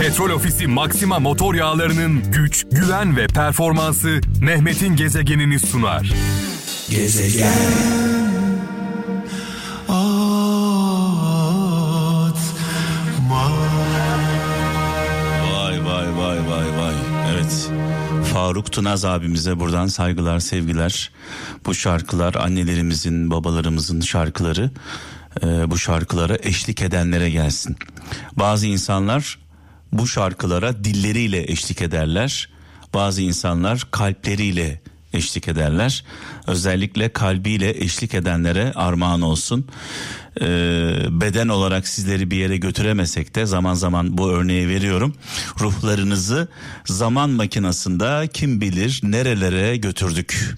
Petrol Ofisi Maxima motor yağlarının güç, güven ve performansı Mehmet'in gezegenini sunar. Gezegen Vay vay vay vay vay. Evet. Faruk Tunaz abimize buradan saygılar, sevgiler. Bu şarkılar annelerimizin, babalarımızın şarkıları. Ee, bu şarkılara eşlik edenlere gelsin. Bazı insanlar bu şarkılara dilleriyle eşlik ederler. Bazı insanlar kalpleriyle eşlik ederler. Özellikle kalbiyle eşlik edenlere armağan olsun. Ee, beden olarak sizleri bir yere götüremesek de zaman zaman bu örneği veriyorum. Ruhlarınızı zaman makinasında kim bilir nerelere götürdük.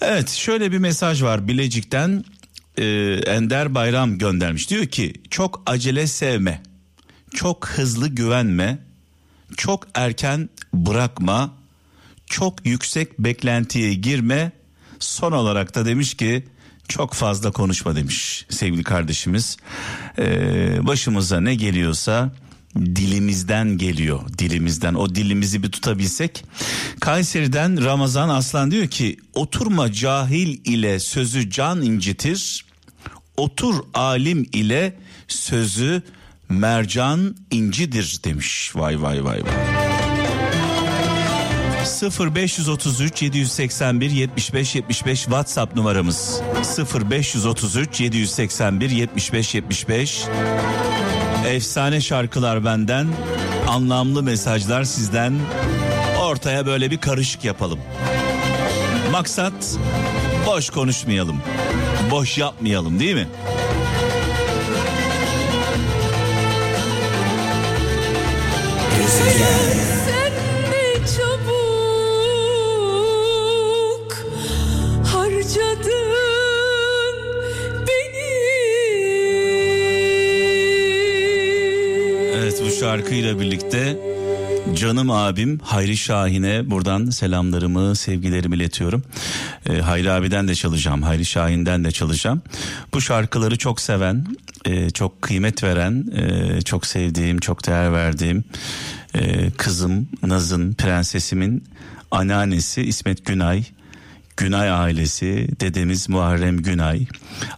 Evet şöyle bir mesaj var Bilecik'ten e, Ender Bayram göndermiş. Diyor ki çok acele sevme, çok hızlı güvenme, çok erken bırakma, çok yüksek beklentiye girme. Son olarak da demiş ki çok fazla konuşma demiş sevgili kardeşimiz. Ee, başımıza ne geliyorsa dilimizden geliyor dilimizden o dilimizi bir tutabilsek Kayseri'den Ramazan Aslan diyor ki oturma cahil ile sözü can incitir otur alim ile sözü mercan incidir demiş. Vay vay vay vay. 0533 781 75 75 WhatsApp numaramız. 0533 781 75 75 Efsane şarkılar benden anlamlı mesajlar sizden. Ortaya böyle bir karışık yapalım. Maksat boş konuşmayalım. Boş yapmayalım değil mi? Sen ne çabuk harcadın beni. Evet bu şarkıyla birlikte canım abim Hayri Şahin'e buradan selamlarımı sevgilerimi iletiyorum. Ee, Hayri abiden de çalacağım Hayri Şahin'den de çalacağım. Bu şarkıları çok seven e, çok kıymet veren e, çok sevdiğim çok değer verdiğim e, kızım Naz'ın prensesimin anneannesi İsmet Günay. Günay ailesi, dedemiz Muharrem Günay.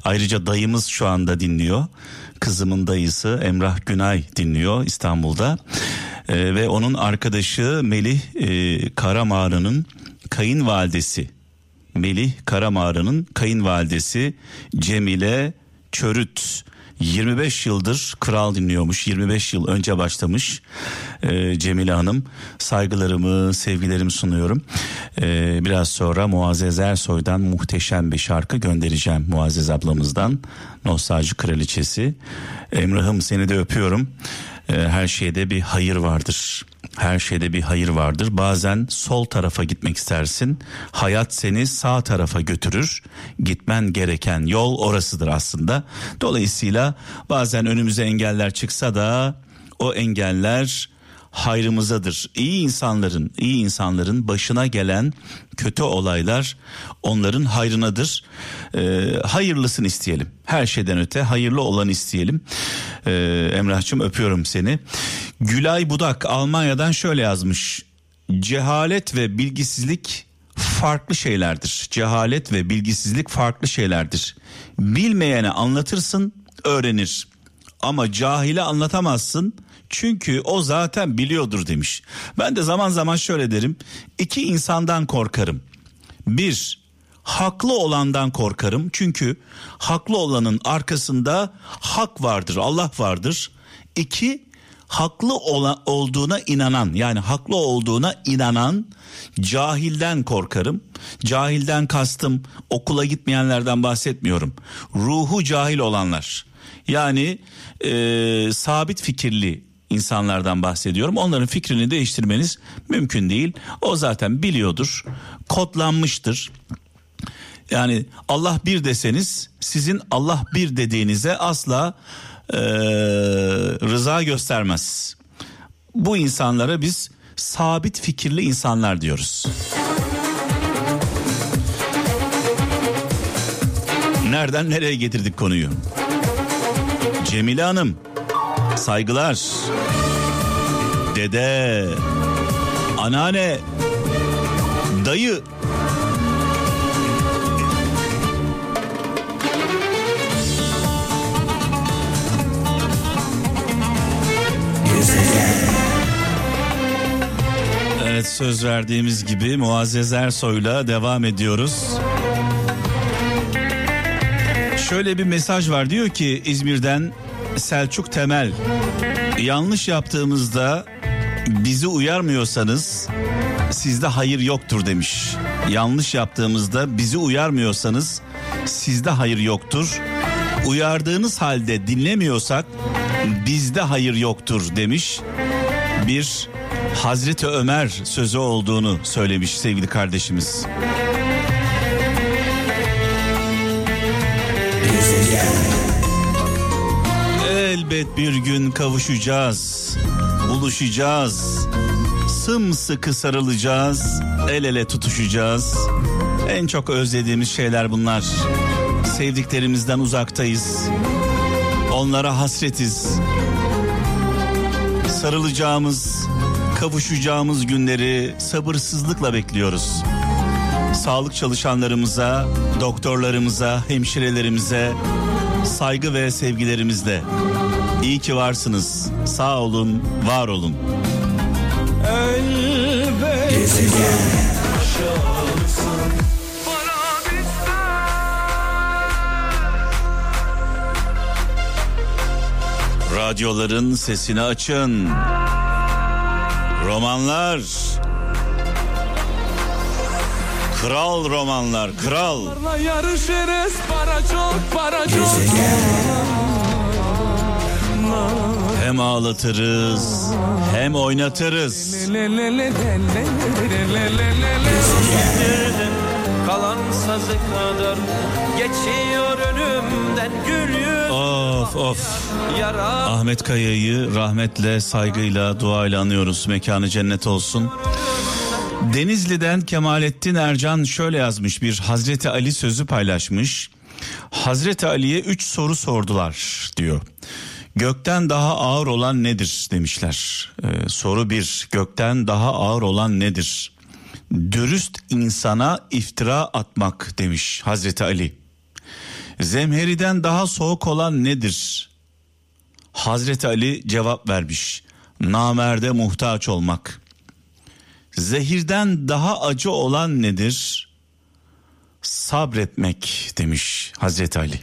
Ayrıca dayımız şu anda dinliyor. Kızımın dayısı Emrah Günay dinliyor İstanbul'da. Ee, ve onun arkadaşı Melih e, Karamağrı'nın kayınvalidesi. Melih Karamağrı'nın kayınvalidesi Cemile Çörüt. 25 yıldır kral dinliyormuş 25 yıl önce başlamış Ee, Cemile Hanım. Saygılarımı sevgilerimi sunuyorum. Ee, biraz sonra Muazzez Ersoy'dan muhteşem bir şarkı göndereceğim Muazzez ablamızdan. Nostalji Kraliçesi. Emrah'ım seni de öpüyorum her şeyde bir hayır vardır her şeyde bir hayır vardır. Bazen sol tarafa gitmek istersin. Hayat seni sağ tarafa götürür. Gitmen gereken yol orasıdır aslında. Dolayısıyla bazen önümüze engeller çıksa da o engeller hayrımızadır. İyi insanların, iyi insanların başına gelen kötü olaylar onların hayrınadır. Ee, hayırlısını isteyelim. Her şeyden öte hayırlı olan isteyelim. Ee, Emrah'cığım öpüyorum seni. Gülay Budak Almanya'dan şöyle yazmış. Cehalet ve bilgisizlik farklı şeylerdir. Cehalet ve bilgisizlik farklı şeylerdir. Bilmeyene anlatırsın, öğrenir. Ama cahile anlatamazsın. Çünkü o zaten biliyordur demiş. Ben de zaman zaman şöyle derim. İki insandan korkarım. Bir, haklı olandan korkarım. Çünkü haklı olanın arkasında hak vardır, Allah vardır. İki, haklı ola, olduğuna inanan yani haklı olduğuna inanan cahilden korkarım. Cahilden kastım okula gitmeyenlerden bahsetmiyorum. Ruhu cahil olanlar. Yani e, sabit fikirli insanlardan bahsediyorum. Onların fikrini değiştirmeniz mümkün değil. O zaten biliyordur, kodlanmıştır. Yani Allah bir deseniz sizin Allah bir dediğinize asla e, rıza göstermez. Bu insanlara biz sabit fikirli insanlar diyoruz. Nereden nereye getirdik konuyu? Cemile Hanım saygılar. dede, anneanne, dayı. Evet söz verdiğimiz gibi Muazzez Ersoy'la devam ediyoruz. Şöyle bir mesaj var diyor ki İzmir'den Selçuk Temel. Yanlış yaptığımızda bizi uyarmıyorsanız sizde hayır yoktur demiş. Yanlış yaptığımızda bizi uyarmıyorsanız sizde hayır yoktur. Uyardığınız halde dinlemiyorsak bizde hayır yoktur demiş. Bir Hazreti Ömer sözü olduğunu söylemiş sevgili kardeşimiz. Elbet bir gün kavuşacağız, buluşacağız, sımsıkı sarılacağız, el ele tutuşacağız. En çok özlediğimiz şeyler bunlar. Sevdiklerimizden uzaktayız. Onlara hasretiz. Sarılacağımız, kavuşacağımız günleri sabırsızlıkla bekliyoruz. Sağlık çalışanlarımıza, doktorlarımıza, hemşirelerimize saygı ve sevgilerimizle. İyi ki varsınız. Sağ olun, var olun. Radyoların sesini açın. Romanlar. Kral romanlar, kral. Yarışırız para çok, para çok. Hem ağlatırız, hem oynatırız. Kalan sazı kadar geçiyor önümden gülüyor. Of of. Ahmet Kaya'yı rahmetle, saygıyla, duayla anıyoruz. Mekanı cennet olsun. Denizli'den Kemalettin Ercan şöyle yazmış bir Hazreti Ali sözü paylaşmış. Hazreti Ali'ye üç soru sordular diyor. Gökten daha ağır olan nedir demişler. Ee, soru bir gökten daha ağır olan nedir? Dürüst insana iftira atmak demiş Hazreti Ali. Zemheriden daha soğuk olan nedir? Hazreti Ali cevap vermiş. Namerde muhtaç olmak. Zehirden daha acı olan nedir? Sabretmek demiş Hazreti Ali.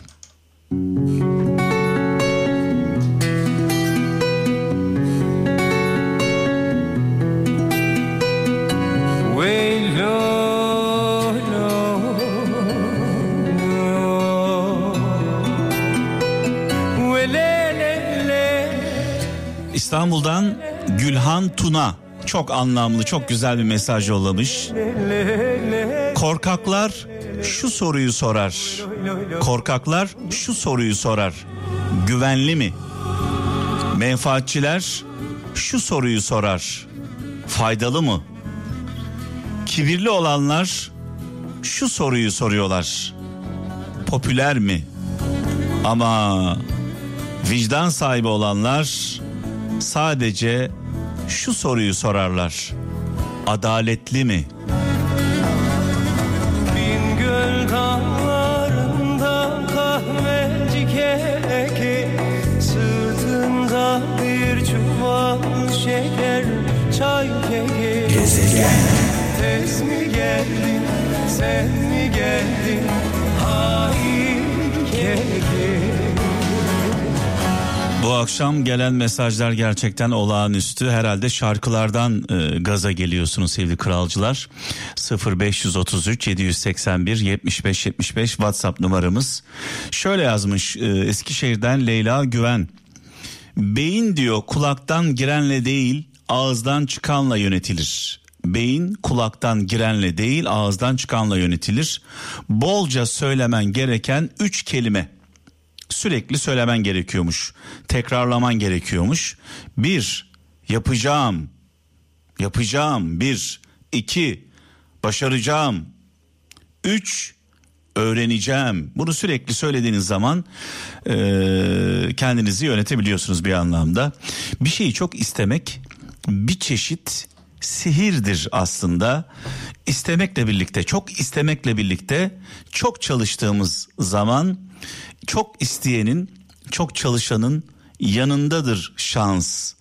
Çok anlamlı çok güzel bir mesaj yollamış. Korkaklar şu soruyu sorar. Korkaklar şu soruyu sorar. Güvenli mi? Menfaatçiler şu soruyu sorar. Faydalı mı? Kibirli olanlar şu soruyu soruyorlar. Popüler mi? Ama vicdan sahibi olanlar sadece şu soruyu sorarlar. Adaletli mi? Keki Sırtında bir çuval şeker çay keki Tez mi geldin sen mi geldin Bu akşam gelen mesajlar gerçekten olağanüstü. Herhalde şarkılardan e, gaza geliyorsunuz sevgili kralcılar. 0533 781 75 75 WhatsApp numaramız. Şöyle yazmış e, Eskişehir'den Leyla Güven. Beyin diyor kulaktan girenle değil ağızdan çıkanla yönetilir. Beyin kulaktan girenle değil ağızdan çıkanla yönetilir. Bolca söylemen gereken üç kelime sürekli söylemen gerekiyormuş. Tekrarlaman gerekiyormuş. Bir, yapacağım. Yapacağım. Bir, iki, başaracağım. Üç, öğreneceğim. Bunu sürekli söylediğiniz zaman eee, kendinizi yönetebiliyorsunuz bir anlamda. Bir şeyi çok istemek bir çeşit sihirdir aslında. İstemekle birlikte, çok istemekle birlikte çok çalıştığımız zaman çok isteyenin, çok çalışanın yanındadır şans.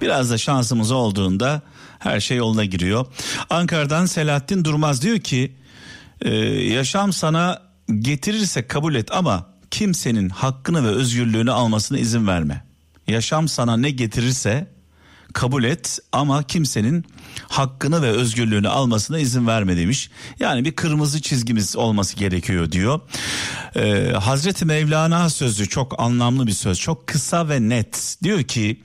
Biraz da şansımız olduğunda her şey yoluna giriyor. Ankara'dan Selahattin Durmaz diyor ki e, yaşam sana getirirse kabul et ama kimsenin hakkını ve özgürlüğünü almasına izin verme. Yaşam sana ne getirirse kabul et ama kimsenin hakkını ve özgürlüğünü almasına izin verme demiş. Yani bir kırmızı çizgimiz olması gerekiyor diyor. Ee, Hazreti Mevlana sözü çok anlamlı bir söz. Çok kısa ve net. Diyor ki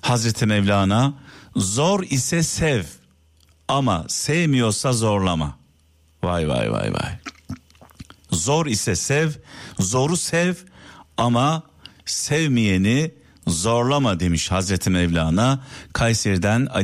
Hazreti Mevlana zor ise sev ama sevmiyorsa zorlama. Vay vay vay vay. Zor ise sev, zoru sev ama sevmeyeni zorlama demiş Hazreti Mevlana. Kayseri'den